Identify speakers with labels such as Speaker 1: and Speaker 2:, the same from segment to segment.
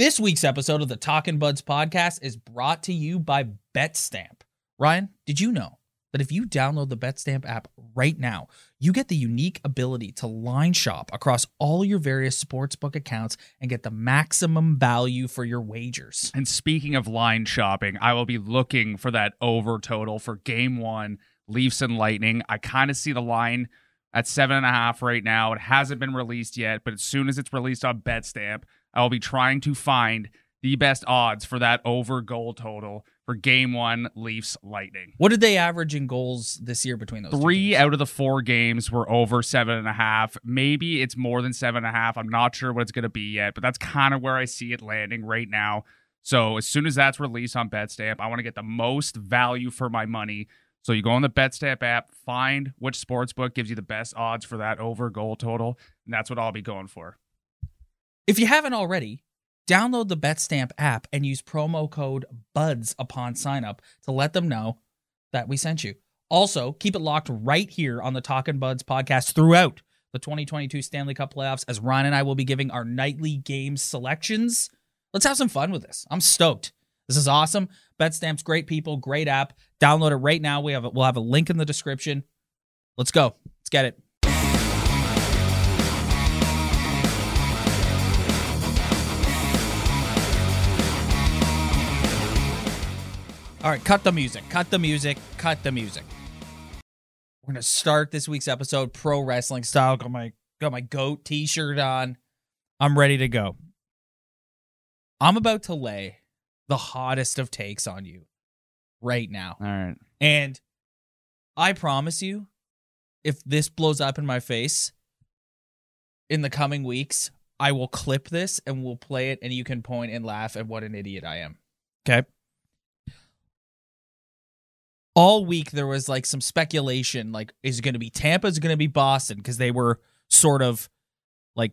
Speaker 1: This week's episode of the Talking Buds podcast is brought to you by BetStamp. Ryan, did you know that if you download the BetStamp app right now, you get the unique ability to line shop across all your various sportsbook accounts and get the maximum value for your wagers?
Speaker 2: And speaking of line shopping, I will be looking for that over total for game one, Leafs and Lightning. I kind of see the line at seven and a half right now. It hasn't been released yet, but as soon as it's released on BetStamp, I will be trying to find the best odds for that over goal total for game one, Leafs Lightning.
Speaker 1: What did they average in goals this year between those two
Speaker 2: Three out of the four games were over seven and a half. Maybe it's more than seven and a half. I'm not sure what it's going to be yet, but that's kind of where I see it landing right now. So as soon as that's released on BetStamp, I want to get the most value for my money. So you go on the BetStamp app, find which sportsbook gives you the best odds for that over goal total, and that's what I'll be going for.
Speaker 1: If you haven't already, download the BetStamp app and use promo code BUDS upon sign up to let them know that we sent you. Also, keep it locked right here on the Talking Buds podcast throughout the 2022 Stanley Cup playoffs as Ryan and I will be giving our nightly game selections. Let's have some fun with this. I'm stoked. This is awesome. BetStamp's great people, great app. Download it right now. We have a, we'll have a link in the description. Let's go. Let's get it. All right, cut the music. Cut the music. Cut the music. We're gonna start this week's episode pro wrestling style. Got my got my goat t-shirt on. I'm ready to go. I'm about to lay the hottest of takes on you right now.
Speaker 2: All right.
Speaker 1: And I promise you, if this blows up in my face in the coming weeks, I will clip this and we'll play it and you can point and laugh at what an idiot I am. Okay. All week there was like some speculation like is it going to be Tampa is it going to be Boston because they were sort of like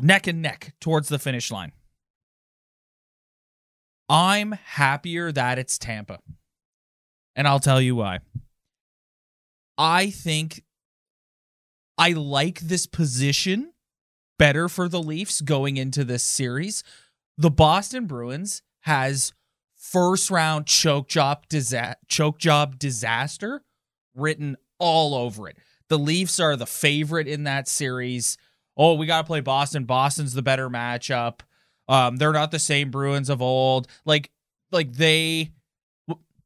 Speaker 1: neck and neck towards the finish line. I'm happier that it's Tampa. And I'll tell you why. I think I like this position better for the Leafs going into this series. The Boston Bruins has first round choke job disa- choke job disaster written all over it. The Leafs are the favorite in that series. Oh, we got to play Boston. Boston's the better matchup. Um, they're not the same Bruins of old. Like, like they.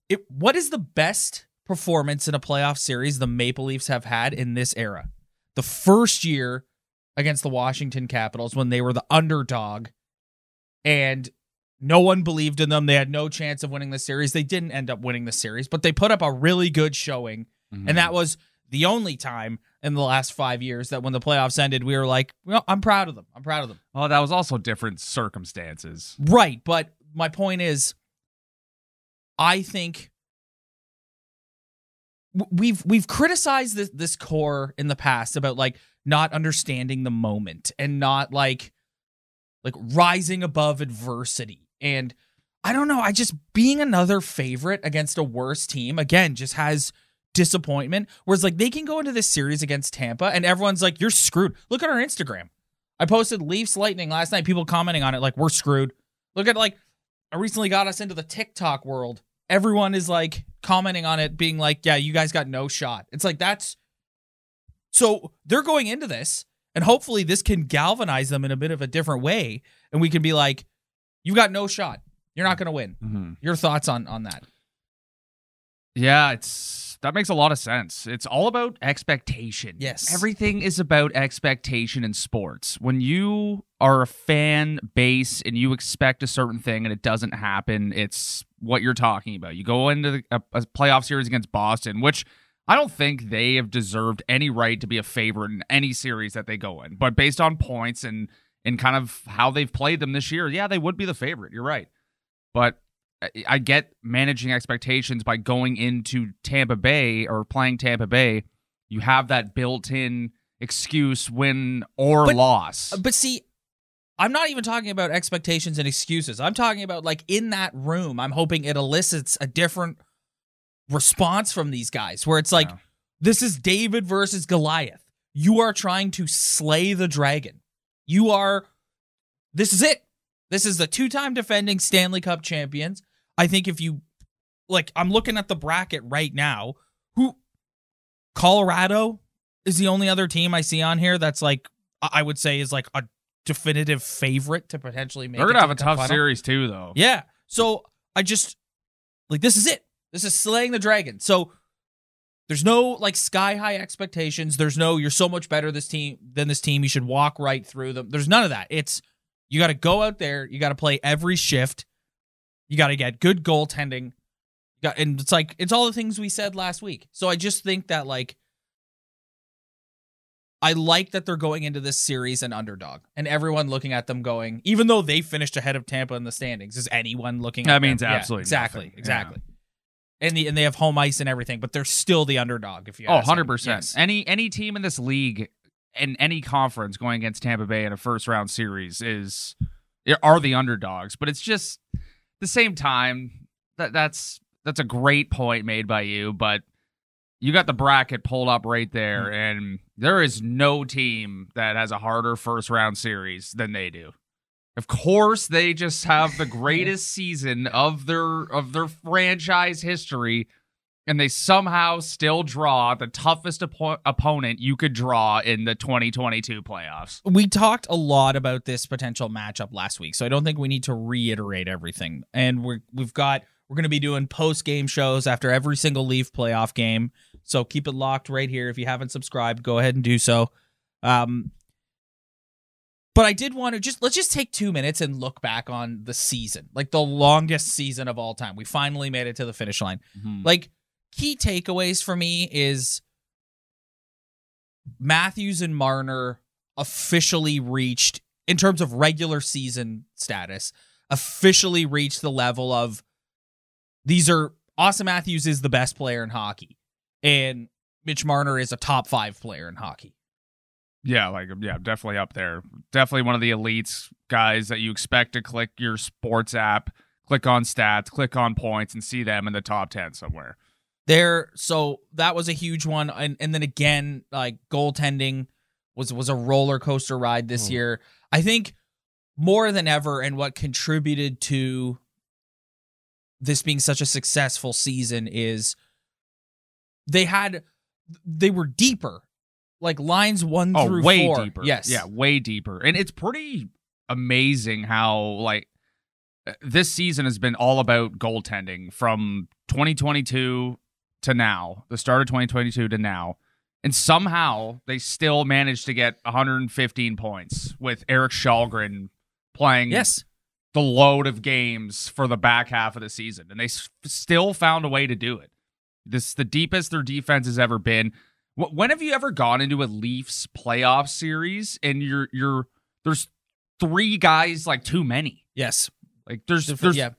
Speaker 1: It, what is the best performance in a playoff series the Maple Leafs have had in this era? The first year against the Washington Capitals when they were the underdog, and no one believed in them. They had no chance of winning the series. They didn't end up winning the series, but they put up a really good showing, and mm-hmm. that was the only time in the last five years that when the playoffs ended, we were like, "Well, I'm proud of them. I'm proud of them."
Speaker 2: Well, that was also different circumstances.
Speaker 1: Right, but my point is I think we've we've criticized this this core in the past about like not understanding the moment and not like like rising above adversity and I don't know, I just being another favorite against a worse team again just has disappointment. Whereas like they can go into this series against Tampa and everyone's like, You're screwed. Look at our Instagram. I posted Leafs Lightning last night, people commenting on it like we're screwed. Look at like I recently got us into the TikTok world. Everyone is like commenting on it, being like, Yeah, you guys got no shot. It's like that's so they're going into this, and hopefully this can galvanize them in a bit of a different way. And we can be like, You got no shot. You're not gonna win.
Speaker 2: Mm-hmm.
Speaker 1: Your thoughts on on that?
Speaker 2: Yeah, it's that makes a lot of sense. It's all about expectation.
Speaker 1: Yes.
Speaker 2: Everything is about expectation in sports. When you are a fan base and you expect a certain thing and it doesn't happen, it's what you're talking about. You go into the, a, a playoff series against Boston, which I don't think they have deserved any right to be a favorite in any series that they go in. But based on points and and kind of how they've played them this year, yeah, they would be the favorite. You're right. But I- get managing expectations by going into Tampa Bay or playing Tampa Bay. You have that built-in excuse, win or
Speaker 1: But-
Speaker 2: loss.
Speaker 1: Uh, but see, I'm not even talking about expectations and excuses. I'm talking about like in that room, I'm hoping it elicits a different response from these guys where it's like,
Speaker 2: Yeah.
Speaker 1: this is David versus Goliath. You are trying to slay the dragon. You are, this is it. This is the two time defending Stanley Cup champions. I think if you, like, I'm looking at the bracket right now. Who, Colorado is the only other team I see on here that's like, I would say is like a definitive favorite to potentially make
Speaker 2: They're gonna have a tough
Speaker 1: final.
Speaker 2: series too, though.
Speaker 1: Yeah. So I just like this is it. This is slaying the dragon. So there's no like sky high expectations. There's no you're so much better this team than this team. You should walk right through them. There's none of that. It's you got to go out there. You got to play every shift. You got to get good goaltending. You got and it's like it's all the things we said last week. So I just think that like I like that they're going into this series an underdog and everyone looking at them going, even though they finished ahead of Tampa in the standings, is anyone looking at
Speaker 2: That
Speaker 1: them?
Speaker 2: means
Speaker 1: Yeah,
Speaker 2: absolutely
Speaker 1: exactly,
Speaker 2: nothing.
Speaker 1: exactly. And the and they have home ice and everything, but they're still the underdog if you
Speaker 2: Oh, 100%.
Speaker 1: Yes.
Speaker 2: Any any team in this league in any conference going against Tampa Bay in a first round series is are the underdogs, but it's just the same time that that's that's a great point made by you, but you got the bracket pulled up right there
Speaker 1: Mm.
Speaker 2: and there is no team that has a harder first round series than they do. Of course, they just have the greatest season of their of their franchise history and they somehow still draw the toughest oppo- opponent you could draw in the 2022 playoffs.
Speaker 1: we talked a lot about this potential matchup last week, so I don't think we need to reiterate everything. And we're we've got we're going to be doing post game shows after every single Leaf playoff game. So keep it locked right here. If you haven't subscribed, go ahead and do so. Um, but I did want to just let's just take two minutes and look back on the season, like the longest season of all time. We finally made it to the finish line. Mm-hmm. Like key takeaways for me is Matthews and Marner officially reached in terms of regular season status, officially reached the level of these are Auston Matthews is the best player in hockey and Mitch Marner is a top 5 player in hockey.
Speaker 2: Yeah, like yeah, definitely up there. Definitely one of the elites guys that you expect to click your sports app, click on stats, click on points, and see them in the top ten somewhere.
Speaker 1: There so that was a huge one and and then again like goaltending was was a roller coaster ride this
Speaker 2: Hmm.
Speaker 1: year. I think more than ever and what contributed to this being such a successful season is they had they were deeper. Like lines 1
Speaker 2: Oh,
Speaker 1: through
Speaker 2: way
Speaker 1: 4.
Speaker 2: deeper.
Speaker 1: Yes.
Speaker 2: yeah, way deeper, and it's pretty amazing how like uh, this season has been all about goaltending from 2022 to now, the start of 2022 to now. And somehow they still managed to get 115 points with Erik Kallgren playing
Speaker 1: Yes.
Speaker 2: the load of games for the back half of the season, and they s- still found a way to do it. This is the deepest their defense has ever been. Wh- When have you ever gone into a Leafs playoff series and you're you're there's three guys like too many?
Speaker 1: Yes.
Speaker 2: Like there's there's
Speaker 1: yeah.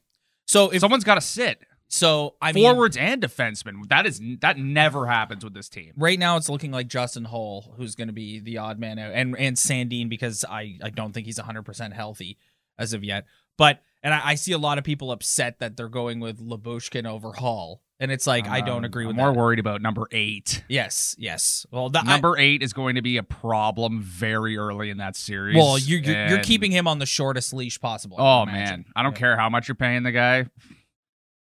Speaker 1: So if
Speaker 2: someone's got to sit
Speaker 1: so I mean
Speaker 2: forwards and defensemen. That is that never happens with this team.
Speaker 1: right now it's looking like Justin Holl who's going to be the odd man out and and Sandin because I I don't think he's 100% healthy as of yet. But and I, I see a lot of people upset that they're going with Lyubushkin over Holl. And it's like I don't
Speaker 2: Um,
Speaker 1: agree
Speaker 2: I'm
Speaker 1: with
Speaker 2: more
Speaker 1: that.
Speaker 2: worried about number eight.
Speaker 1: Yes, yes. Well, I-
Speaker 2: Number eight is going to be a problem very early in that series.
Speaker 1: well, you're you're, you're keeping him on the shortest leash possible. I
Speaker 2: Oh man, I don't
Speaker 1: Yeah.
Speaker 2: care how much you're paying the guy.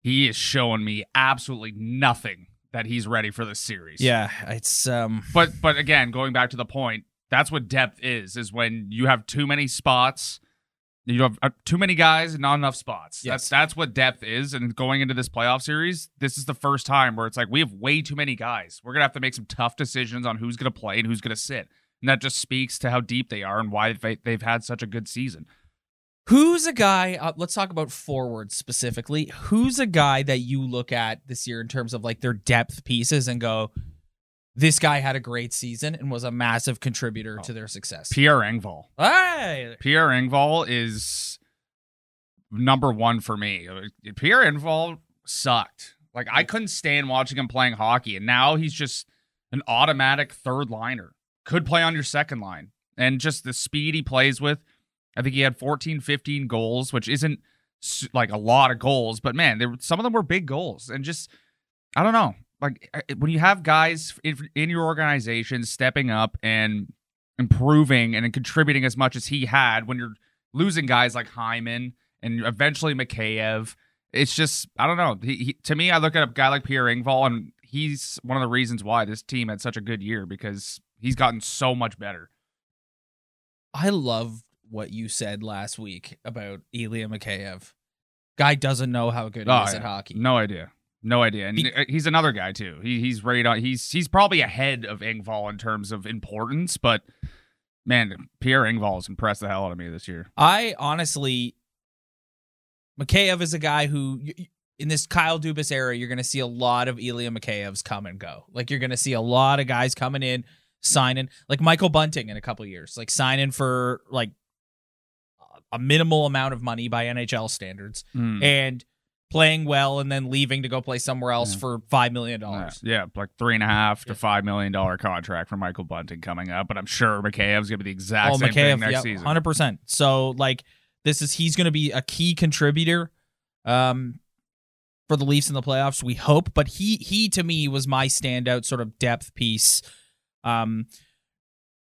Speaker 2: He is showing me absolutely nothing that he's ready for this series.
Speaker 1: Yeah, it's um
Speaker 2: But but again, going back to the point, that's what depth is is when you have too many spots, you have uh, too many guys and not enough spots.
Speaker 1: Yes.
Speaker 2: That's that's what depth is and going into this playoff series, this is the first time where it's like we have way too many guys. We're going to have to make some tough decisions on who's going to play and who's going to sit. And that just speaks to how deep they are and why they- they've had such a good season.
Speaker 1: Who's a guy? Uh, let's talk about forwards specifically. Who's a guy that you look at this year in terms of like their depth pieces and go, this guy had a great season and was a massive contributor oh. to their success.
Speaker 2: Pierre Engvall.
Speaker 1: Hey,
Speaker 2: Pierre Engvall is number one for me. Pierre Engvall sucked. Like I couldn't stand watching him playing hockey, and now he's just an automatic third liner. Could play on your second line, and just the speed he plays with. I think he had 14, 15 goals, which isn't like a lot of goals, but man, there some of them were big goals, and just I don't know. Like eh, eh, when you have guys in, in your organization stepping up and improving and contributing as much as he had, when you're losing guys like Hyman and eventually Mikheyev, it's just I don't know. He, he, to me, I look at a guy like Pierre Engvall, and he's one of the reasons why this team had such a good year because he's gotten so much better.
Speaker 1: I love what you said last week about Ilya Mikheyev. Guy doesn't know how good he
Speaker 2: Oh,
Speaker 1: is
Speaker 2: yeah.
Speaker 1: at hockey.
Speaker 2: No idea. No idea. And
Speaker 1: Be-
Speaker 2: uh, he's another guy too. He he's right on. He's he's probably ahead of Engvall in terms of importance, but man, Pierre Engvall has impressed the hell out of me this year.
Speaker 1: I honestly, Mikheyev is a guy who, in this Kyle Dubas era, you're going to see a lot of Ilya Mikheyevs come and go. Like you're going to see a lot of guys coming in, signing, like Michael Bunting in a couple years, like signing for like a minimal amount of money by NHL standards
Speaker 2: Mm.
Speaker 1: and playing well and then leaving to go play somewhere else
Speaker 2: Yeah.
Speaker 1: for five million dollars.
Speaker 2: yeah, like three and a half to five million dollar contract for Michael Bunting coming up, but I'm sure Mikheyev's gonna be the exact
Speaker 1: Oh,
Speaker 2: same
Speaker 1: Mikheyev,
Speaker 2: thing next
Speaker 1: yeah,
Speaker 2: season.
Speaker 1: hundred percent. So like this is he's going to be a key contributor, um, for the Leafs in the playoffs. We hope, but he he to me was my standout sort of depth piece. Um,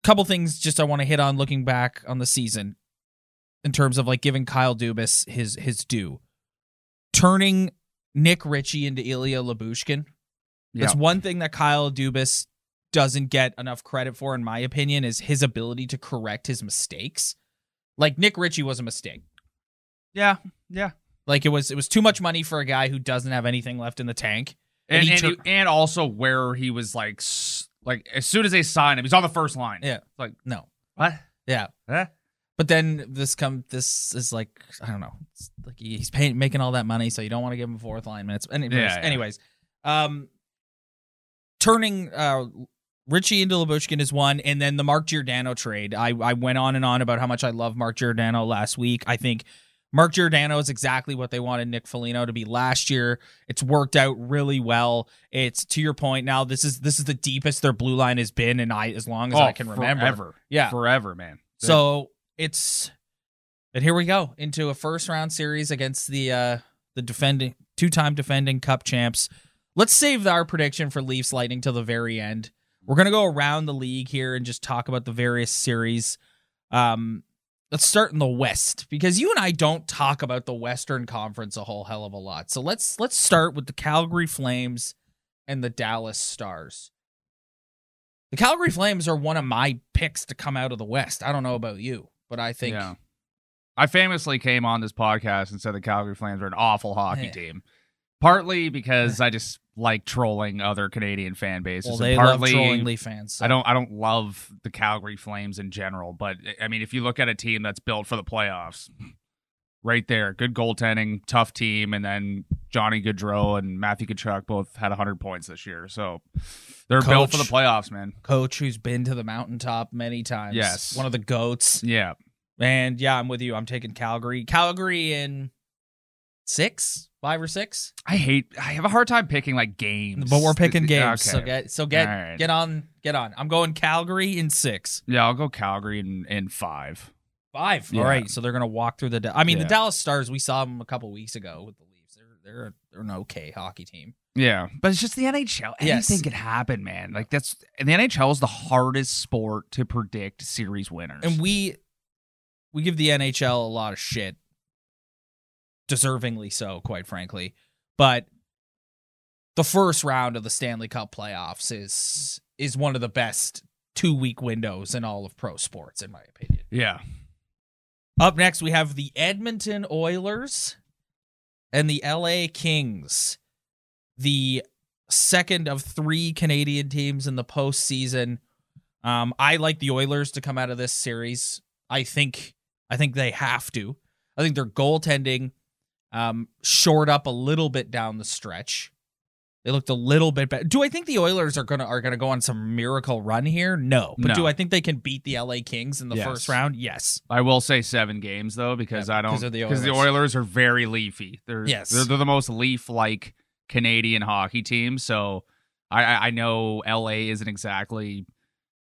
Speaker 1: couple things just I want to hit on looking back on the season, in terms of like giving Kyle Dubas his his due, turning Nick Ritchie into Ilya Lyubushkin.
Speaker 2: Yeah.
Speaker 1: That's one thing that Kyle Dubas doesn't get enough credit for, in my opinion, is his ability to correct his mistakes. Like Nick Ritchie was a mistake.
Speaker 2: yeah, yeah.
Speaker 1: Like it was it was too much money for a guy who doesn't have anything left in the tank. And
Speaker 2: And and,
Speaker 1: tur-
Speaker 2: he- and also where he was like like as soon as they signed him, he's on the first line.
Speaker 1: Yeah.
Speaker 2: Like
Speaker 1: No.
Speaker 2: what?
Speaker 1: Yeah.
Speaker 2: Huh?
Speaker 1: But then this come this is like I don't know. It's like he's paying making all that money, so you don't want to give him fourth line minutes. Anyways,
Speaker 2: Yeah, yeah.
Speaker 1: anyways, um, turning uh Ritchie into Lyubushkin is one, and then the Mark Giordano trade. I I went on and on about how much I love Mark Giordano last week. I think Mark Giordano is exactly what they wanted Nick Foligno to be last year. It's worked out really well. It's to your point. Now this is this is the deepest their blue line has been, and I as long as I can remember.
Speaker 2: Oh, forever.
Speaker 1: Yeah.
Speaker 2: forever, man.
Speaker 1: So it's and here we go into a first round series against the uh the defending two time defending cup champs. Let's save our prediction for Leafs Lightning till the very end. We're gonna go around the league here and just talk about the various series. Um let's start in the West because you and I don't talk about the Western Conference a whole hell of a lot. So let's let's start with the Calgary Flames and the Dallas Stars. The Calgary Flames are one of my picks to come out of the West. I don't know about you, but I think
Speaker 2: yeah. I famously came on this podcast and said the Calgary Flames are an awful hockey
Speaker 1: Yeah.
Speaker 2: team. Partly because I just like trolling other Canadian fan bases.
Speaker 1: well,
Speaker 2: and
Speaker 1: they love
Speaker 2: partly
Speaker 1: trolling Leaf fans. so-
Speaker 2: I don't I don't love the Calgary Flames in general, but eh, I mean if you look at a team that's built for the playoffs, right there, good goaltending, tough team, and then Johnny Gaudreau and Matthew Tkachuk both had 100 points this year. So they're built for the playoffs, man.
Speaker 1: coach who's been to the mountaintop many times.
Speaker 2: Yes.
Speaker 1: one of the goats.
Speaker 2: Yeah.
Speaker 1: And yeah, I'm with you. I'm taking Calgary. Calgary in six, five or six.
Speaker 2: I hate I have a hard time picking like games.
Speaker 1: But we're picking games.
Speaker 2: Okay.
Speaker 1: So get so get
Speaker 2: right.
Speaker 1: get on get on. I'm going Calgary in six.
Speaker 2: Yeah, I'll go Calgary in, in five.
Speaker 1: Five.
Speaker 2: Yeah.
Speaker 1: All right. So they're gonna walk through the. I mean, the Dallas Stars. We saw them a couple weeks ago with the Leafs. They're they're they're an okay hockey team.
Speaker 2: Yeah, but it's just the NHL.
Speaker 1: Yes.
Speaker 2: Anything could happen, man. Like that's and the NHL is the hardest sport to predict series winners.
Speaker 1: And we we give the NHL a lot of shit, deservingly so, quite frankly. But the first round of the Stanley Cup playoffs is is one of the best two week windows in all of pro sports, in my opinion.
Speaker 2: yeah,
Speaker 1: Up next, we have the Edmonton Oilers and the LA Kings, the second of three Canadian teams in the postseason. Um, I like the Oilers to come out of this series. I think I think they have to. I think their goaltending um, shored up a little bit down the stretch. They looked a little bit better. Do I think the Oilers are gonna are gonna go on some miracle run here? No. But
Speaker 2: No.
Speaker 1: do I think they can beat the LA Kings in the
Speaker 2: Yes.
Speaker 1: first round? Yes.
Speaker 2: I will say seven games though because
Speaker 1: Yeah,
Speaker 2: I don't
Speaker 1: because the
Speaker 2: because the
Speaker 1: Oilers.
Speaker 2: Oilers are very leafy. They're
Speaker 1: Yes.
Speaker 2: they're, they're the most leaf like Canadian hockey team. So I I I know LA isn't exactly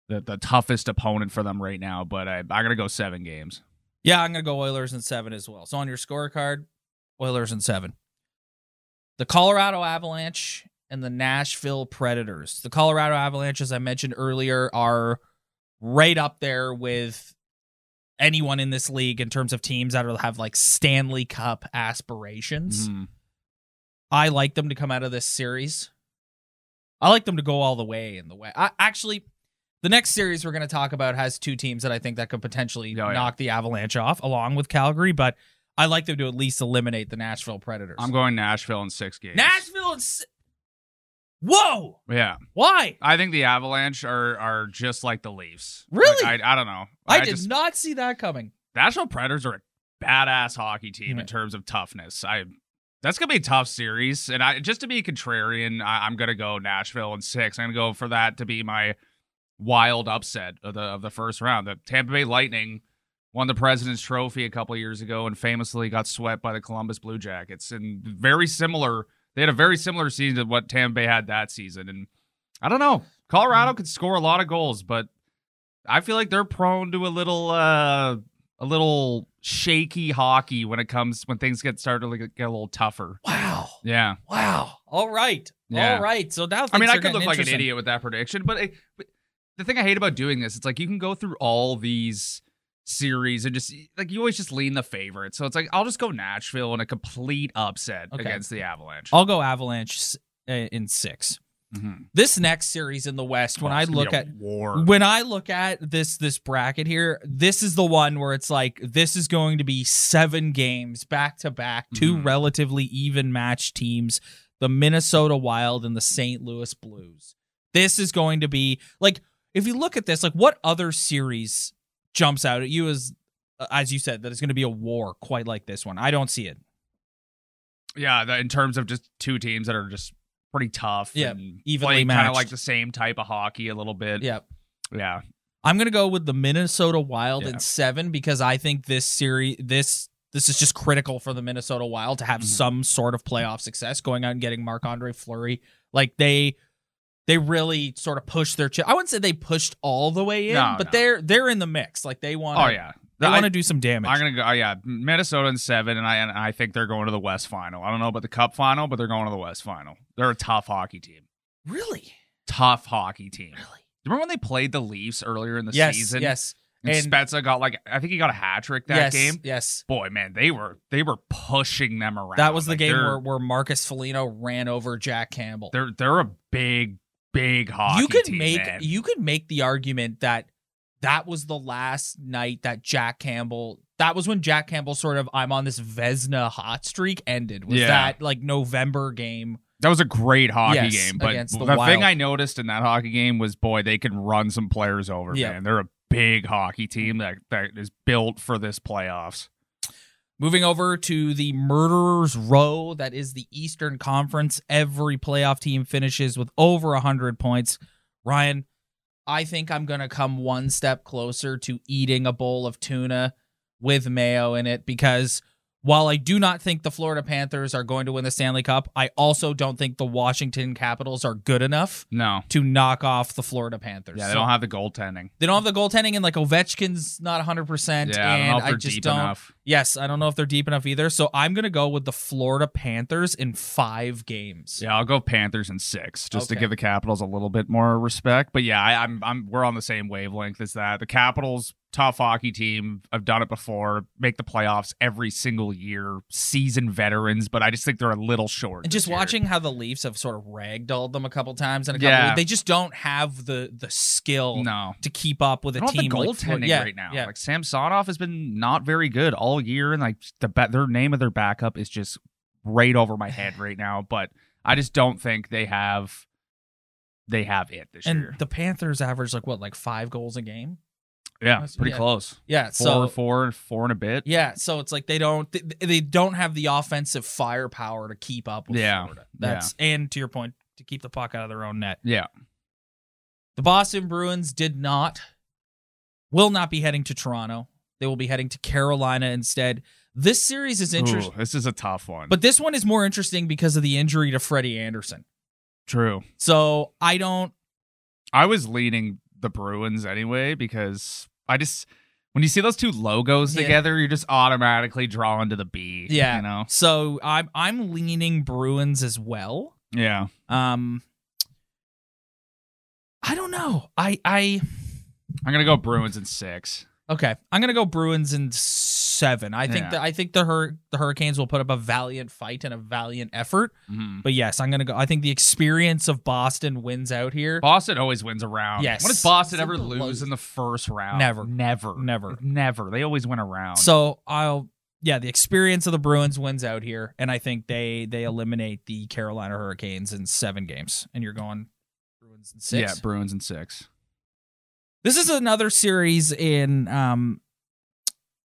Speaker 2: the the toughest opponent for them right now, but I I gotta go seven games.
Speaker 1: Yeah, I'm gonna go Oilers in seven as well. So on your scorecard, Oilers in seven. The Colorado Avalanche and the Nashville Predators. The Colorado Avalanche, as I mentioned earlier, are right up there with anyone in this league in terms of teams that have like Stanley Cup aspirations.
Speaker 2: Mhm.
Speaker 1: I like them to come out of this series. I like them to go all the way in the way. I actually the next series we're going to talk about has two teams that I think that could potentially
Speaker 2: Oh, yeah.
Speaker 1: knock the Avalanche off along with Calgary, but I like them to at least eliminate the Nashville Predators.
Speaker 2: I'm going Nashville in six games.
Speaker 1: Nashville and S- Whoa!
Speaker 2: Yeah.
Speaker 1: Why?
Speaker 2: I think the Avalanche are are just like the Leafs.
Speaker 1: Really?
Speaker 2: Like, I, I don't know.
Speaker 1: I, did
Speaker 2: just,
Speaker 1: not see that coming.
Speaker 2: Nashville Predators are a badass hockey team
Speaker 1: Yeah.
Speaker 2: in terms of toughness. I that's gonna be a tough series, and I just to be contrarian, I, I'm gonna go Nashville in six. I'm gonna go for that to be my wild upset of the of the first round. The Tampa Bay Lightning won the President's Trophy a couple years ago and famously got swept by the Columbus Blue Jackets. And very similar, they had a very similar season to what Tampa Bay had that season. And I don't know, Colorado could score a lot of goals, but I feel like they're prone to a little uh a little shaky hockey when it comes when things get started to get, a little tougher.
Speaker 1: Wow.
Speaker 2: Yeah.
Speaker 1: Wow. All right.
Speaker 2: Yeah.
Speaker 1: All right. So now
Speaker 2: I mean, I could look like an idiot with that prediction, but, it, but the thing I hate about doing this, it's like you can go through all these series and just like you always just lean the favorite. So it's like I'll just go Nashville in a complete upset
Speaker 1: Okay.
Speaker 2: against the Avalanche.
Speaker 1: I'll go Avalanche uh, in six.
Speaker 2: Mhm.
Speaker 1: This next series in the West, when
Speaker 2: Oh,
Speaker 1: I look at
Speaker 2: war,
Speaker 1: when I look at this this bracket here, this is the one where it's like this is going to be seven games back to back, two
Speaker 2: Mhm.
Speaker 1: relatively even match teams, the Minnesota Wild and the St. Louis Blues. This is going to be like if you look at this, like what other series jumps out at you as uh, as you said that it's going to be a war quite like this one. I don't see it.
Speaker 2: yeah, the, in terms of just two teams that are just pretty tough,
Speaker 1: Yeah,
Speaker 2: and
Speaker 1: evenly
Speaker 2: kind
Speaker 1: matched.
Speaker 2: of like the same type of hockey a little bit.
Speaker 1: Yeah.
Speaker 2: yeah.
Speaker 1: I'm gonna go with the Minnesota Wild
Speaker 2: Yeah.
Speaker 1: in seven because I think this series this this is just critical for the Minnesota Wild to have
Speaker 2: Mhm.
Speaker 1: some sort of playoff success going out and getting Marc Andre Fleury. Like they they really sort of pushed their chip. I wouldn't say they pushed all the way in,
Speaker 2: No,
Speaker 1: but
Speaker 2: no.
Speaker 1: they're they're in the mix. Like they want
Speaker 2: Oh yeah,
Speaker 1: they want to do some damage.
Speaker 2: I'm gonna go. Oh, yeah, Minnesota in seven, and I and I think they're going to the West Final. I don't know about the Cup Final, but they're going to the West Final. They're a tough hockey team.
Speaker 1: really?
Speaker 2: Tough hockey team.
Speaker 1: Really?
Speaker 2: Remember when they played the Leafs earlier in the
Speaker 1: yes,
Speaker 2: season?
Speaker 1: yes.
Speaker 2: And,
Speaker 1: And-
Speaker 2: Spezza got like I think he got a hat trick that
Speaker 1: yes,
Speaker 2: game.
Speaker 1: Yes.
Speaker 2: Boy, man, they were they were pushing them around.
Speaker 1: That was the
Speaker 2: Like,
Speaker 1: game where, where Marcus Foligno ran over Jack Campbell.
Speaker 2: they're they're a big big hockey
Speaker 1: you could
Speaker 2: team,
Speaker 1: make
Speaker 2: man.
Speaker 1: you could make the argument that that was the last night that Jack Campbell that was when Jack Campbell sort of I'm on this Vezina hot streak ended. Was
Speaker 2: Yeah.
Speaker 1: that like November game?
Speaker 2: That was a great hockey
Speaker 1: Yes,
Speaker 2: game. But the,
Speaker 1: the
Speaker 2: thing I noticed in that hockey game was, boy, they can run some players over.
Speaker 1: Yeah.
Speaker 2: Man, they're a big hockey team that that is built for this playoffs.
Speaker 1: Moving over to the Murderers Row, that is the Eastern Conference. Every playoff team finishes with over 100 points. Ryan, I think I'm going to come one step closer to eating a bowl of tuna with mayo in it because while I do not think the Florida Panthers are going to win the Stanley Cup, I also don't think the Washington Capitals are good enough
Speaker 2: No,
Speaker 1: to knock off the Florida Panthers.
Speaker 2: yeah, they
Speaker 1: So-
Speaker 2: don't have the goaltending.
Speaker 1: they don't have the goaltending, and like Ovechkin's not 100%.
Speaker 2: Yeah, I don't know
Speaker 1: and
Speaker 2: if they're deep
Speaker 1: don't.
Speaker 2: enough.
Speaker 1: Yes, I don't know if they're deep enough either. So I'm gonna go with the Florida Panthers in five games.
Speaker 2: Yeah, I'll go Panthers in six just to give the Capitals a little bit more respect. But yeah, I, I'm I'm we're on the same wavelength as that. The Capitals, tough hockey team. I've done it before. Make the playoffs every single year. Seasoned veterans, but I just think they're a little short.
Speaker 1: And just
Speaker 2: year.
Speaker 1: watching how the Leafs have sort of ragdolled them a couple times and a couple
Speaker 2: Yeah.
Speaker 1: they just don't have the the skill
Speaker 2: No.
Speaker 1: to keep up with a
Speaker 2: They don't have
Speaker 1: team
Speaker 2: the
Speaker 1: like
Speaker 2: goaltending
Speaker 1: Florida. yeah,
Speaker 2: right now.
Speaker 1: Yeah.
Speaker 2: Like Samsonov has been not very good all year, and like the ba- their name of their backup is just right over my head right now. But I just don't think they have they have it this
Speaker 1: and
Speaker 2: year.
Speaker 1: the Panthers average like what, like five goals a game?
Speaker 2: Yeah, it's pretty
Speaker 1: yeah.
Speaker 2: close.
Speaker 1: Yeah.
Speaker 2: Four,
Speaker 1: so
Speaker 2: four, four and a bit.
Speaker 1: yeah, so it's like they don't they, they don't have the offensive firepower to keep up with
Speaker 2: Yeah,
Speaker 1: Florida. That's and to your point, to keep the puck out of their own net.
Speaker 2: Yeah.
Speaker 1: The Boston Bruins did not, will not be heading to Toronto. They will be heading to Carolina instead. This series is interesting,
Speaker 2: this is a tough one.
Speaker 1: but this one is more interesting because of the injury to Freddie Andersen.
Speaker 2: true.
Speaker 1: So I don't.
Speaker 2: I was leaning the Bruins anyway because I just when you see those two logos
Speaker 1: Yeah.
Speaker 2: together, you're just automatically drawn to the B.
Speaker 1: Yeah.
Speaker 2: You know?
Speaker 1: So I'm I'm leaning Bruins as well.
Speaker 2: Yeah.
Speaker 1: Um, I don't know. I I
Speaker 2: I'm gonna go Bruins in six.
Speaker 1: Okay. I'm gonna go Bruins in seven. I think
Speaker 2: Yeah.
Speaker 1: that I think the Hur- the Hurricanes will put up a valiant fight and a valiant effort.
Speaker 2: Mhm.
Speaker 1: But yes, I'm gonna go. I think the experience of Boston wins out here.
Speaker 2: Boston always wins a round.
Speaker 1: Yes.
Speaker 2: What does Boston
Speaker 1: It's
Speaker 2: ever
Speaker 1: like the
Speaker 2: lose
Speaker 1: lows.
Speaker 2: in the first round?
Speaker 1: Never.
Speaker 2: Never.
Speaker 1: Never.
Speaker 2: Never. They always win a round.
Speaker 1: So I'll yeah, the experience of the Bruins wins out here, and I think they they eliminate the Carolina Hurricanes in seven games. And you're going Bruins in six.
Speaker 2: Yeah, Bruins in six.
Speaker 1: This is another series in um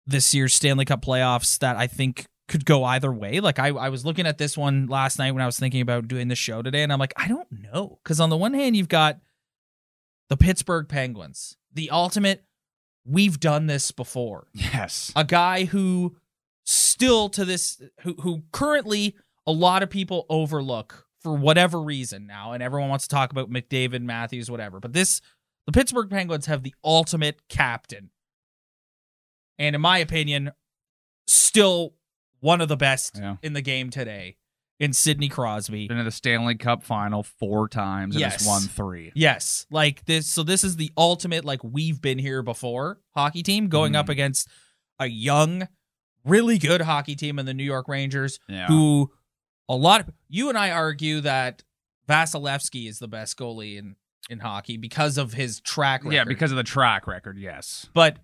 Speaker 1: this year's Stanley Cup playoffs that I think could go either way. Like I, I was looking at this one last night when I was thinking about doing the show today, and I'm like, I don't know. Because on the one hand, you've got the Pittsburgh Penguins, the ultimate, we've done this before.
Speaker 2: Yes.
Speaker 1: A guy who still to this who who currently a lot of people overlook for whatever reason now, and everyone wants to talk about McDavid, Matthews, whatever. But this the Pittsburgh Penguins have the ultimate captain. And in my opinion, still one of the best
Speaker 2: Yeah.
Speaker 1: in the game today in Sidney Crosby.
Speaker 2: Been in the Stanley Cup final four times and
Speaker 1: Yes.
Speaker 2: has won three.
Speaker 1: Yes, like this. So this is the ultimate, like we've been here before hockey team going up
Speaker 2: Mhm.
Speaker 1: against a young, really good hockey team in the New York Rangers,
Speaker 2: Yeah.
Speaker 1: who a lot of you and I argue that Vasilevskiy is the best goalie in in hockey because of his track record.
Speaker 2: Yeah, because of the track record, yes.
Speaker 1: but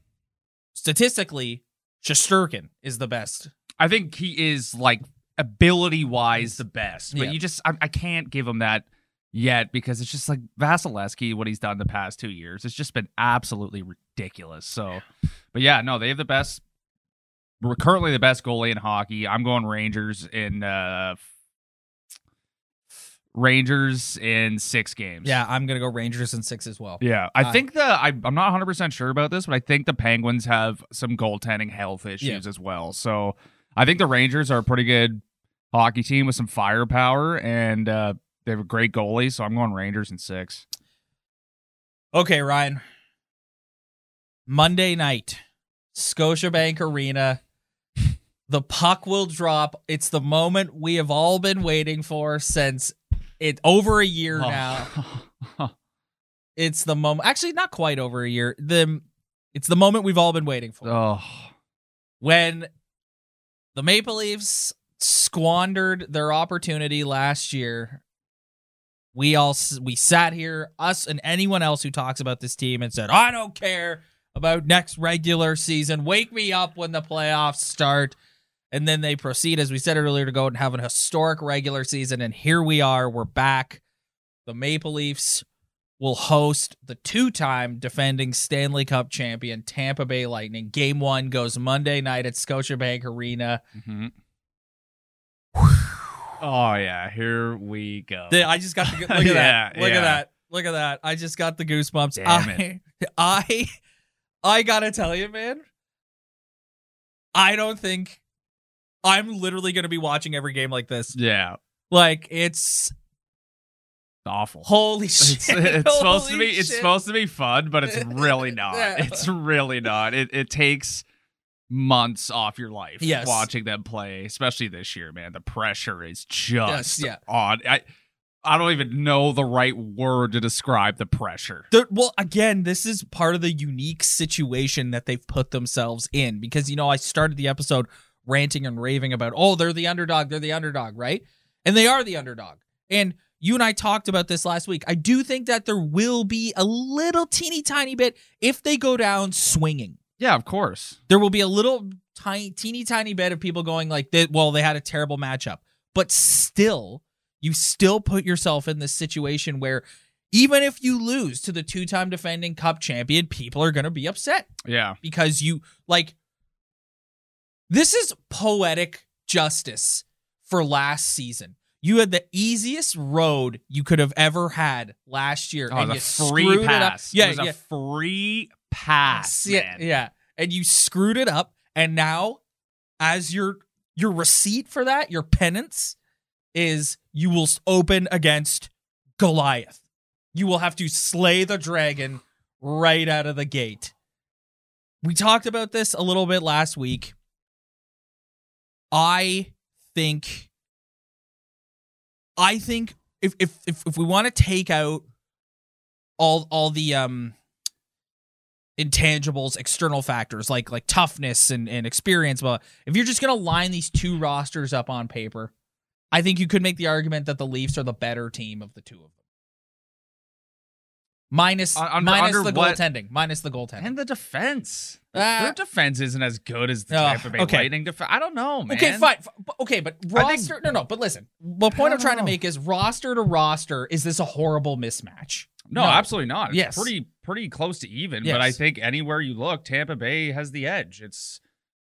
Speaker 1: statistically, Shesterkin is the best.
Speaker 2: I think he is like ability wise the best, but
Speaker 1: Yeah.
Speaker 2: you just I, I can't give him that yet because it's just like Vasilevskiy, what he's done the past two years. It's just been absolutely ridiculous. So, but yeah, no, they have the best. We're currently the best goalie in hockey. I'm going Rangers in uh Rangers in six games.
Speaker 1: Yeah, I'm gonna go Rangers in six as well.
Speaker 2: Yeah, I
Speaker 1: Uh,
Speaker 2: think the I, I'm not 100 percent sure about this, but I think the Penguins have some goaltending health issues
Speaker 1: Yeah.
Speaker 2: as well. So I think the Rangers are a pretty good hockey team with some firepower, and uh, they have a great goalie. So I'm going Rangers in six.
Speaker 1: Okay, Ryan. Monday night, Scotiabank Arena. The puck will drop. It's the moment we have all been waiting for since it over a year oh. now.
Speaker 2: Oh.
Speaker 1: It's the moment. Actually, not quite over a year. The it's the moment we've all been waiting for.
Speaker 2: oh,
Speaker 1: When the Maple Leafs squandered their opportunity last year, we all we sat here, us and anyone else who talks about this team, and said, "I don't care about next regular season. Wake me up when the playoffs start." And then they proceed, as we said earlier, to go and have an historic regular season. And here we are. We're back. The Maple Leafs will host the two-time defending Stanley Cup champion Tampa Bay Lightning. Game one goes Monday night at Scotiabank Arena.
Speaker 2: Mhm. oh yeah, here we go.
Speaker 1: I just got the look at
Speaker 2: Yeah,
Speaker 1: that. Look
Speaker 2: yeah.
Speaker 1: at that. Look at that. I just got the goosebumps.
Speaker 2: Damn
Speaker 1: I, I I gotta tell you, man. I don't think I'm literally gonna be watching every game like this.
Speaker 2: yeah,
Speaker 1: Like it's
Speaker 2: awful.
Speaker 1: holy
Speaker 2: It's,
Speaker 1: shit.
Speaker 2: it's supposed to
Speaker 1: Holy
Speaker 2: be it's supposed to be fun, but it's really not. It's really not. It it takes months off your life
Speaker 1: Yes.
Speaker 2: watching them play, especially this year, man. The pressure is
Speaker 1: Yes,
Speaker 2: just
Speaker 1: yeah.
Speaker 2: on. I I don't even know the right word to describe the pressure.
Speaker 1: The- well, again, this is part of the unique situation that they've put themselves in because you know I started the episode ranting and raving about oh they're the underdog, they're the underdog, right? And they are the underdog. And you and I talked about this last week. I do think that there will be a little teeny tiny bit if they go down swinging.
Speaker 2: Yeah, of course.
Speaker 1: There will be a little tiny teeny tiny bit of people going like that well they had a terrible matchup. But still you still put yourself in this situation where even if you lose to the two-time defending cup champion, people are going to be upset
Speaker 2: Yeah.
Speaker 1: because you like this is poetic justice for last season. You had the easiest road you could have ever had last year,
Speaker 2: Oh,
Speaker 1: and
Speaker 2: the
Speaker 1: you
Speaker 2: free
Speaker 1: screwed
Speaker 2: pass.
Speaker 1: it up. Yeah,
Speaker 2: it was
Speaker 1: yeah,
Speaker 2: a free pass.
Speaker 1: yeah,
Speaker 2: man.
Speaker 1: yeah. And you screwed it up, and now, as your your receipt for that, your penance is you will open against Goliath. You will have to slay the dragon right out of the gate. We talked about this a little bit last week. I think I think if if if, if we want to take out all all the um intangibles, external factors like like toughness and, and experience, but if you're just gonna line these two rosters up on paper, I think you could make the argument that the Leafs are the better team of the two of them. Minus,
Speaker 2: Un- under-
Speaker 1: minus
Speaker 2: under
Speaker 1: the
Speaker 2: what-
Speaker 1: goaltending. Minus the goaltending.
Speaker 2: And the defense.
Speaker 1: Ah.
Speaker 2: Their defense isn't as good as the
Speaker 1: Oh,
Speaker 2: Tampa Bay
Speaker 1: okay.
Speaker 2: Lightning defense. I don't know, man.
Speaker 1: Okay, fine. F- but- Okay, but
Speaker 2: I think-
Speaker 1: roster. no, no. But listen, the point I'm
Speaker 2: don't
Speaker 1: trying to make is roster to roster. Is this a horrible mismatch?
Speaker 2: No, absolutely not. It's
Speaker 1: Yes.
Speaker 2: pretty pretty close to even. But I think anywhere you look, Tampa Bay has the edge. It's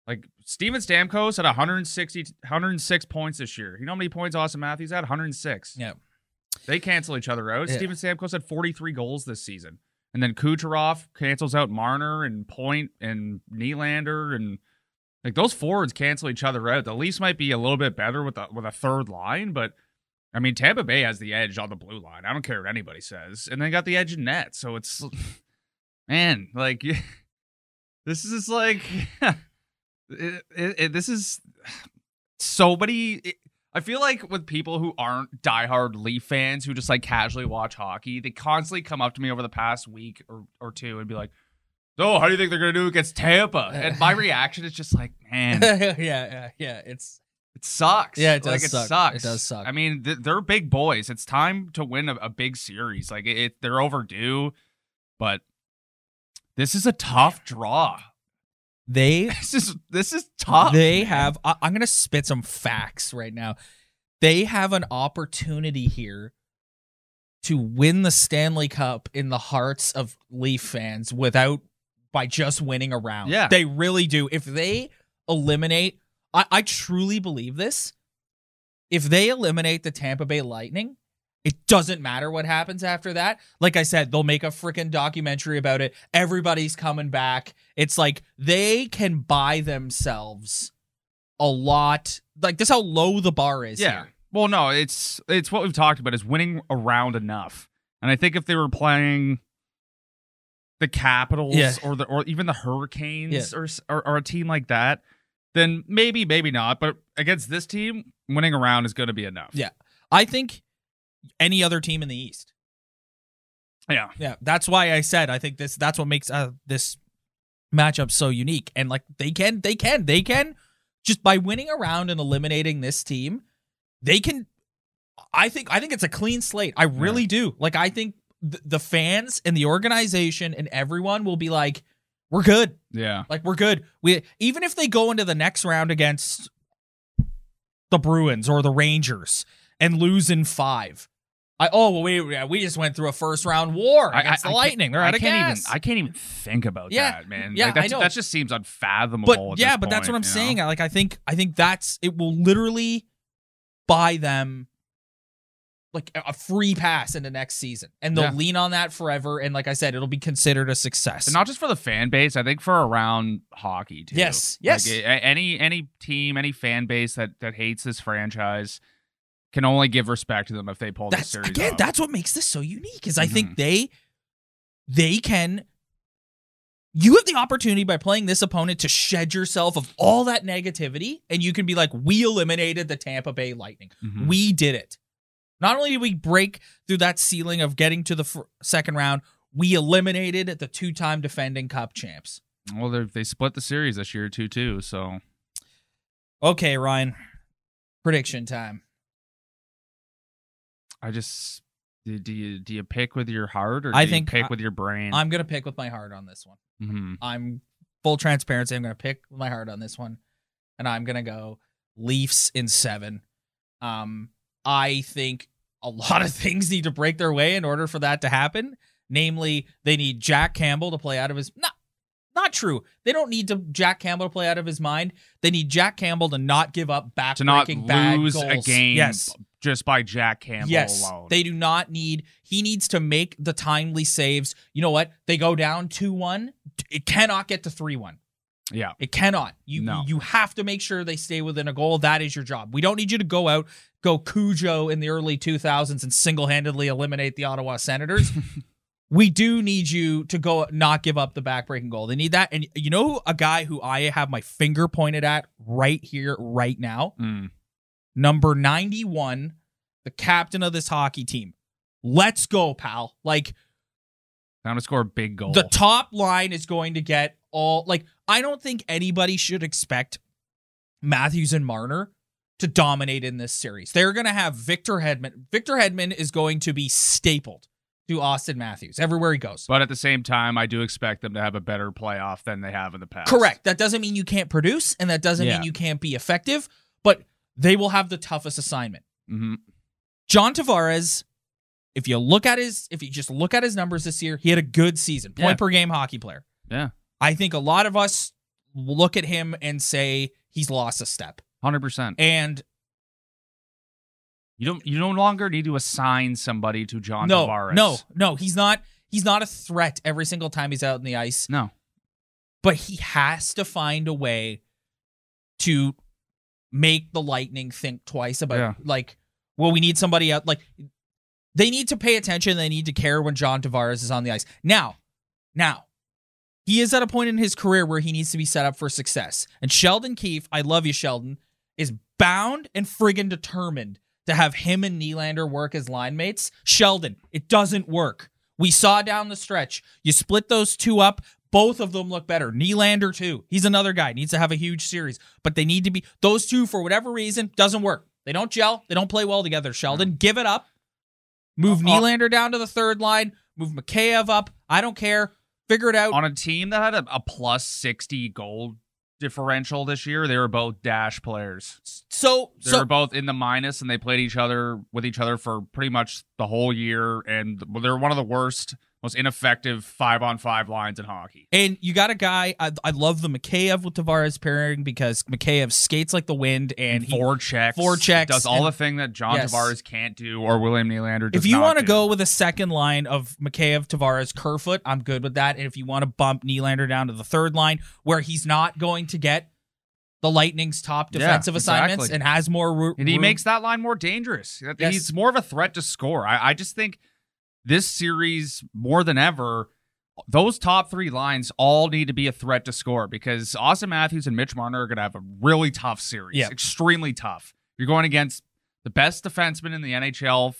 Speaker 2: like Steven Stamkos had 160, 106 points this year. You know how many points Auston Matthews had? 106.
Speaker 1: Yeah.
Speaker 2: They cancel each other out.
Speaker 1: Yeah.
Speaker 2: Steven Stamkos had 43 goals this season. And then Kucherov cancels out Marner and Point and Nylander and like those forwards cancel each other out. The Leafs might be a little bit better with a with a third line, but I mean Tampa Bay has the edge on the blue line. I don't care what anybody says, and they got the edge in net. So it's man, like this is like it, it, it- this is so many. I feel like with people who aren't diehard Leaf fans who just like casually watch hockey, they constantly come up to me over the past week or, or two and be like, "So, how do you think they're gonna do against Tampa?" And my reaction is just like, "Man,
Speaker 1: yeah, yeah, yeah. It's
Speaker 2: it sucks.
Speaker 1: Yeah, it does
Speaker 2: like, it sucks.
Speaker 1: It does suck.
Speaker 2: I mean, th- they're big boys. It's time to win a, a big series. Like it, it, they're overdue, but this is a tough draw.
Speaker 1: They
Speaker 2: This is this is tough.
Speaker 1: they
Speaker 2: man.
Speaker 1: have I, i'm gonna spit some facts right now they have an opportunity here to win the stanley cup in the hearts of leaf fans without by just winning a round
Speaker 2: Yeah.
Speaker 1: they really do if they eliminate I, I truly believe this if they eliminate the tampa bay lightning it doesn't matter what happens after that. Like I said, they'll make a freaking documentary about it. Everybody's coming back. It's like they can buy themselves a lot. Like this, how low the bar is.
Speaker 2: Yeah.
Speaker 1: here.
Speaker 2: Well, no, it's it's what we've talked about is winning around enough. And I think if they were playing the Capitals
Speaker 1: Yeah.
Speaker 2: or the or even the Hurricanes
Speaker 1: Yeah.
Speaker 2: or, or or a team like that, then maybe maybe not. But against this team, winning around is going to be enough.
Speaker 1: Yeah. I think any other team in the East.
Speaker 2: yeah.
Speaker 1: Yeah, that's why I said I think this. That's what makes uh, this matchup so unique. And like they can, they can, they can just by winning around and eliminating this team, they can. I think I think it's a clean slate. I really do. Like I think th- the fans and the organization and everyone will be like, we're good.
Speaker 2: Yeah.
Speaker 1: Like we're good. We even if they go into the next round against the Bruins or the Rangers and lose in five. I oh well we yeah, we just went through a first round war
Speaker 2: I-
Speaker 1: against
Speaker 2: I-
Speaker 1: the
Speaker 2: I
Speaker 1: Lightning. They're
Speaker 2: I
Speaker 1: out of
Speaker 2: can't
Speaker 1: gas.
Speaker 2: even I can't even think about
Speaker 1: Yeah,
Speaker 2: that, man.
Speaker 1: yeah,
Speaker 2: like that's,
Speaker 1: I know.
Speaker 2: that just seems unfathomable.
Speaker 1: but yeah, but that's what I'm
Speaker 2: point, know?
Speaker 1: saying. I Like I think I think that's it will literally buy them like a free pass into next season, and they'll
Speaker 2: Yeah.
Speaker 1: lean on that forever. And like I said, it'll be considered a success.
Speaker 2: And not just for the fan base, I think for around hockey too.
Speaker 1: Yes, yes.
Speaker 2: a- any any team, any fan base that that hates this franchise can only give respect to them if they pull this
Speaker 1: that's
Speaker 2: series
Speaker 1: again
Speaker 2: off.
Speaker 1: that's what makes this so unique is i
Speaker 2: Mm-hmm.
Speaker 1: think they they can you have the opportunity by playing this opponent to shed yourself of all that negativity and you can be like we eliminated the tampa bay lightning
Speaker 2: Mhm.
Speaker 1: we did it not only did we break through that ceiling of getting to the fir- second round we eliminated the two-time defending cup champs
Speaker 2: well, they they split the series this year too, too. So
Speaker 1: okay ryan prediction time
Speaker 2: I just do, do you do you pick with your heart or do
Speaker 1: I
Speaker 2: you
Speaker 1: think
Speaker 2: pick
Speaker 1: I-
Speaker 2: with your brain?
Speaker 1: i'm gonna pick with my heart on this one
Speaker 2: Mhm.
Speaker 1: I'm full transparency. I'm going to pick with my heart on this one, and I'm going to go Leafs in seven. Um, I think a lot of things need to break their way in order for that to happen. Namely, they need Jack Campbell to play out of his not not true. They don't need to Jack Campbell to play out of his mind. They need Jack Campbell to not give up back
Speaker 2: to not lose
Speaker 1: goals.
Speaker 2: a game
Speaker 1: Yes,
Speaker 2: just by Jack Campbell
Speaker 1: yes,
Speaker 2: alone.
Speaker 1: they do not need. He needs to make the timely saves. You know what? They go down two one. It cannot get to three one.
Speaker 2: yeah.
Speaker 1: It cannot. You
Speaker 2: No.
Speaker 1: you have to make sure they stay within a goal. That is your job. We don't need you to go out, go Cujo in the early 2000s and single-handedly eliminate the Ottawa Senators. we do need you to go not give up the backbreaking goal. They need that. And you know a guy who I have my finger pointed at right here right now,
Speaker 2: Mm.
Speaker 1: Number 91, the captain of this hockey team. Let's go, pal. Like
Speaker 2: Time to score a big goal.
Speaker 1: the top line is going to get all like I don't think anybody should expect Matthews and Marner to dominate in this series. They're going to have Victor Hedman. Victor Hedman is going to be stapled to Auston Matthews everywhere he goes.
Speaker 2: but at the same time, I do expect them to have a better playoff than they have in the past.
Speaker 1: Correct. That doesn't mean you can't produce and that doesn't
Speaker 2: Yeah.
Speaker 1: mean you can't be effective, but they will have the toughest assignment.
Speaker 2: hmm
Speaker 1: John Tavares, if you look at his if you just look at his numbers this year, he had a good season. Point
Speaker 2: Yeah.
Speaker 1: per game hockey player.
Speaker 2: Yeah.
Speaker 1: I think a lot of us look at him and say he's lost a step.
Speaker 2: Hundred percent.
Speaker 1: And
Speaker 2: You don't. You no longer need to assign somebody to John
Speaker 1: no,
Speaker 2: Tavares.
Speaker 1: no, no, he's not he's not a threat every single time he's out in the ice,
Speaker 2: No.
Speaker 1: but he has to find a way to make the Lightning think twice about
Speaker 2: Yeah.
Speaker 1: like, well, we need somebody out like they need to pay attention, they need to care when John Tavares is on the ice. Now, now he is at a point in his career where he needs to be set up for success. And Sheldon Keefe, I love you, Sheldon, is bound and friggin' determined to have him and Nylander work as line mates. Sheldon, it doesn't work. We saw down the stretch. You split those two up, both of them look better. Nylander too. He's another guy needs to have a huge series, but they need to be those two for whatever reason doesn't work. They don't gel. They don't play well together. Sheldon, give it up. Move
Speaker 2: Uh, uh,
Speaker 1: Nylander down to the third line. Move Mikheyev up. I don't care. Figure it out.
Speaker 2: On a team that had a, a plus sixty goal differential this year, they were both dash players.
Speaker 1: So,
Speaker 2: They
Speaker 1: so
Speaker 2: were both in the minus, and they played each other with each other for pretty much the whole year. And they're one of the worst, most ineffective five on five lines in hockey.
Speaker 1: And you got a guy. I, I love the Mikheyev with Tavares pairing because Mikheyev skates like the wind, and he,
Speaker 2: forechecks,
Speaker 1: four checks,
Speaker 2: does all
Speaker 1: and-
Speaker 2: the thing that John
Speaker 1: Yes.
Speaker 2: Tavares can't do, or William Nylander. Does
Speaker 1: if you
Speaker 2: want
Speaker 1: to go with a second line of Mikheyev, Tavares, Kerfoot, I'm good with that. And if you want to bump Nylander down to the third line, where he's not going to get the Lightning's top
Speaker 2: Yeah,
Speaker 1: defensive assignments
Speaker 2: exactly.
Speaker 1: and has more room,
Speaker 2: and he makes that line more dangerous.
Speaker 1: Yes.
Speaker 2: He's more of a threat to score. I, I just think this series more than ever, those top three lines all need to be a threat to score because Auston Matthews and Mitch Marner are going to have a really tough series.
Speaker 1: Yeah.
Speaker 2: extremely tough. You're going against the best defenseman in the NHL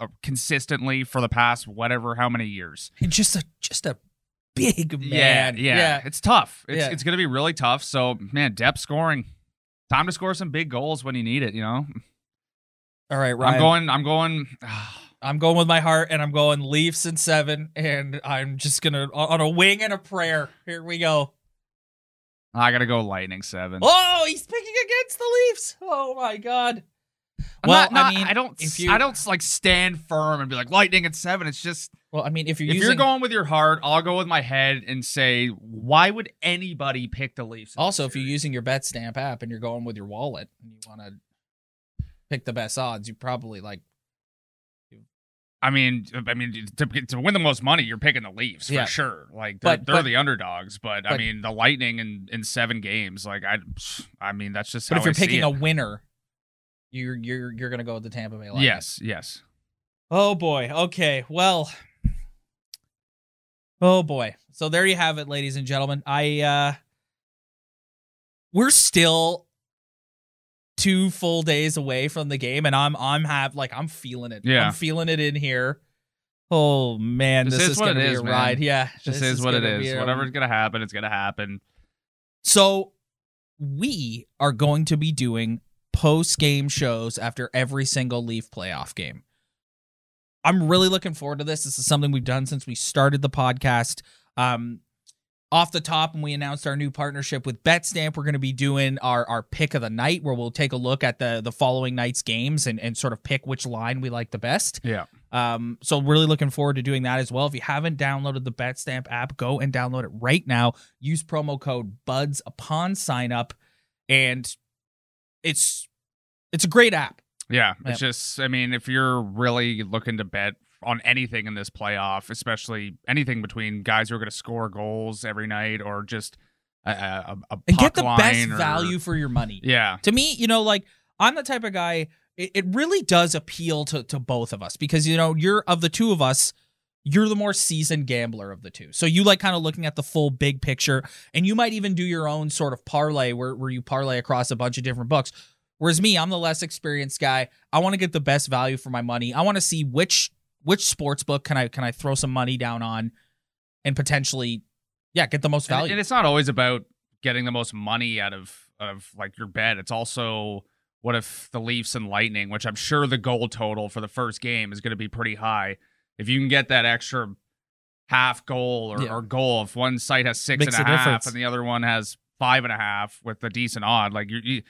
Speaker 2: uh, consistently for the past whatever how many years.
Speaker 1: And just a just a big man.
Speaker 2: Yeah, yeah, it's tough. It's
Speaker 1: Yeah.
Speaker 2: it's going to be really tough. So man, depth scoring, time to score some big goals when you need it. You know,
Speaker 1: All right, Ryan.
Speaker 2: I'm going. I'm going.
Speaker 1: I'm going with my heart, and I'm going Leafs in seven, and I'm just gonna on a wing and a prayer. Here we go.
Speaker 2: I gotta go Lightning seven.
Speaker 1: Oh, he's picking against the Leafs. Oh my god.
Speaker 2: I'm
Speaker 1: well,
Speaker 2: not- not-
Speaker 1: I mean,
Speaker 2: I don't.
Speaker 1: if you-
Speaker 2: I don't like stand firm and be like Lightning at seven. It's just
Speaker 1: Well, I mean, if you're
Speaker 2: if
Speaker 1: using
Speaker 2: you're going with your heart, I'll go with my head and say, why would anybody pick the Leafs?
Speaker 1: also if you're using your BetStamp app and you're going with your wallet and you want to pick the best odds, you probably like
Speaker 2: I mean, I mean, to, to win the most money, you're picking the Leafs for
Speaker 1: Yeah.
Speaker 2: sure. Like they're,
Speaker 1: But-
Speaker 2: they're
Speaker 1: but-
Speaker 2: the underdogs, but, I mean, the Lightning in, in seven games, like I, I mean, that's just.
Speaker 1: But if you're
Speaker 2: I
Speaker 1: picking a winner, you're you're you're gonna go with the Tampa Bay Lightning.
Speaker 2: yes, yes.
Speaker 1: Oh boy. Okay. Well. Oh boy. So there you have it, ladies and gentlemen. I uh we're still two full days away from the game and I'm I'm have like I'm feeling it.
Speaker 2: Yeah.
Speaker 1: I'm feeling it in here. Oh man,
Speaker 2: This
Speaker 1: this,
Speaker 2: is
Speaker 1: is,
Speaker 2: what
Speaker 1: gonna
Speaker 2: it
Speaker 1: be
Speaker 2: is,
Speaker 1: a
Speaker 2: man.
Speaker 1: ride. Yeah.
Speaker 2: Just
Speaker 1: this
Speaker 2: is what it is.
Speaker 1: a-
Speaker 2: Whatever's gonna happen, it's gonna happen.
Speaker 1: So we are going to be doing post game shows after every single Leaf playoff game. I'm really looking forward to this. This is something we've done since we started the podcast. Um, off the top, when we announced our new partnership with BetStamp, we're going to be doing our our pick of the night, where we'll take a look at the the following night's games and and sort of pick which line we like the best.
Speaker 2: Yeah.
Speaker 1: Um, so really looking forward to doing that as well. If you haven't downloaded the BetStamp app, go and download it right now. Use promo code BUDS upon sign up, and it's it's a great app.
Speaker 2: Yeah,
Speaker 1: Yep.
Speaker 2: it's just. I mean, if you're really looking to bet on anything in this playoff, especially anything between guys who are going to score goals every night or just a, a, a
Speaker 1: And get the best
Speaker 2: or-
Speaker 1: value for your money.
Speaker 2: Yeah,
Speaker 1: To me, you know, like I'm the type of guy. It, it really does appeal to to both of us because you know you're of the two of us. You're the more seasoned gambler of the two. So you like kind of looking at the full big picture and you might even do your own sort of parlay where, where you parlay across a bunch of different books. Whereas me, I'm the less experienced guy. I want to get the best value for my money. I want to see which which sports book can I can I throw some money down on and potentially yeah, get the most value.
Speaker 2: and it's not always about getting the most money out of out of like your bet. It's also what if the Leafs and Lightning, which I'm sure the goal total for the first game is going to be pretty high. If you can get that extra half goal or,
Speaker 1: Yeah.
Speaker 2: or goal, if one site has six and
Speaker 1: a
Speaker 2: a half
Speaker 1: difference.
Speaker 2: and the other one has five and a half with a decent odd, like you, you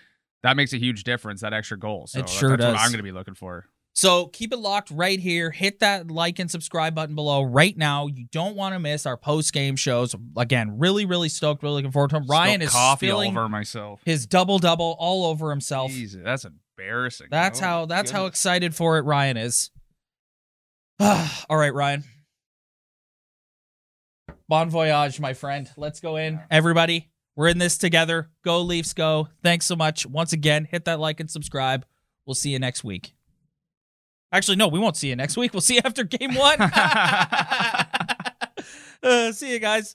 Speaker 2: that makes a huge difference. That extra goal. So
Speaker 1: It
Speaker 2: that-
Speaker 1: sure
Speaker 2: that's
Speaker 1: does.
Speaker 2: what I'm going to be looking for.
Speaker 1: So keep it locked right here. Hit that like and subscribe button below right now. You don't want to miss our post game shows. Again, really, really stoked. Really looking forward to them. Ryan is
Speaker 2: coffee all over myself.
Speaker 1: his double double all over himself.
Speaker 2: Jesus, that's embarrassing.
Speaker 1: That's
Speaker 2: Oh,
Speaker 1: how. That's how excited for it Ryan is. all right, Ryan. Bon voyage, my friend. Let's go in, everybody. We're in this together. Go Leafs, go! Thanks so much once again. Hit that like and subscribe. We'll see you next week. Actually, no, we won't see you next week. We'll see you after game one. Uh, see you guys.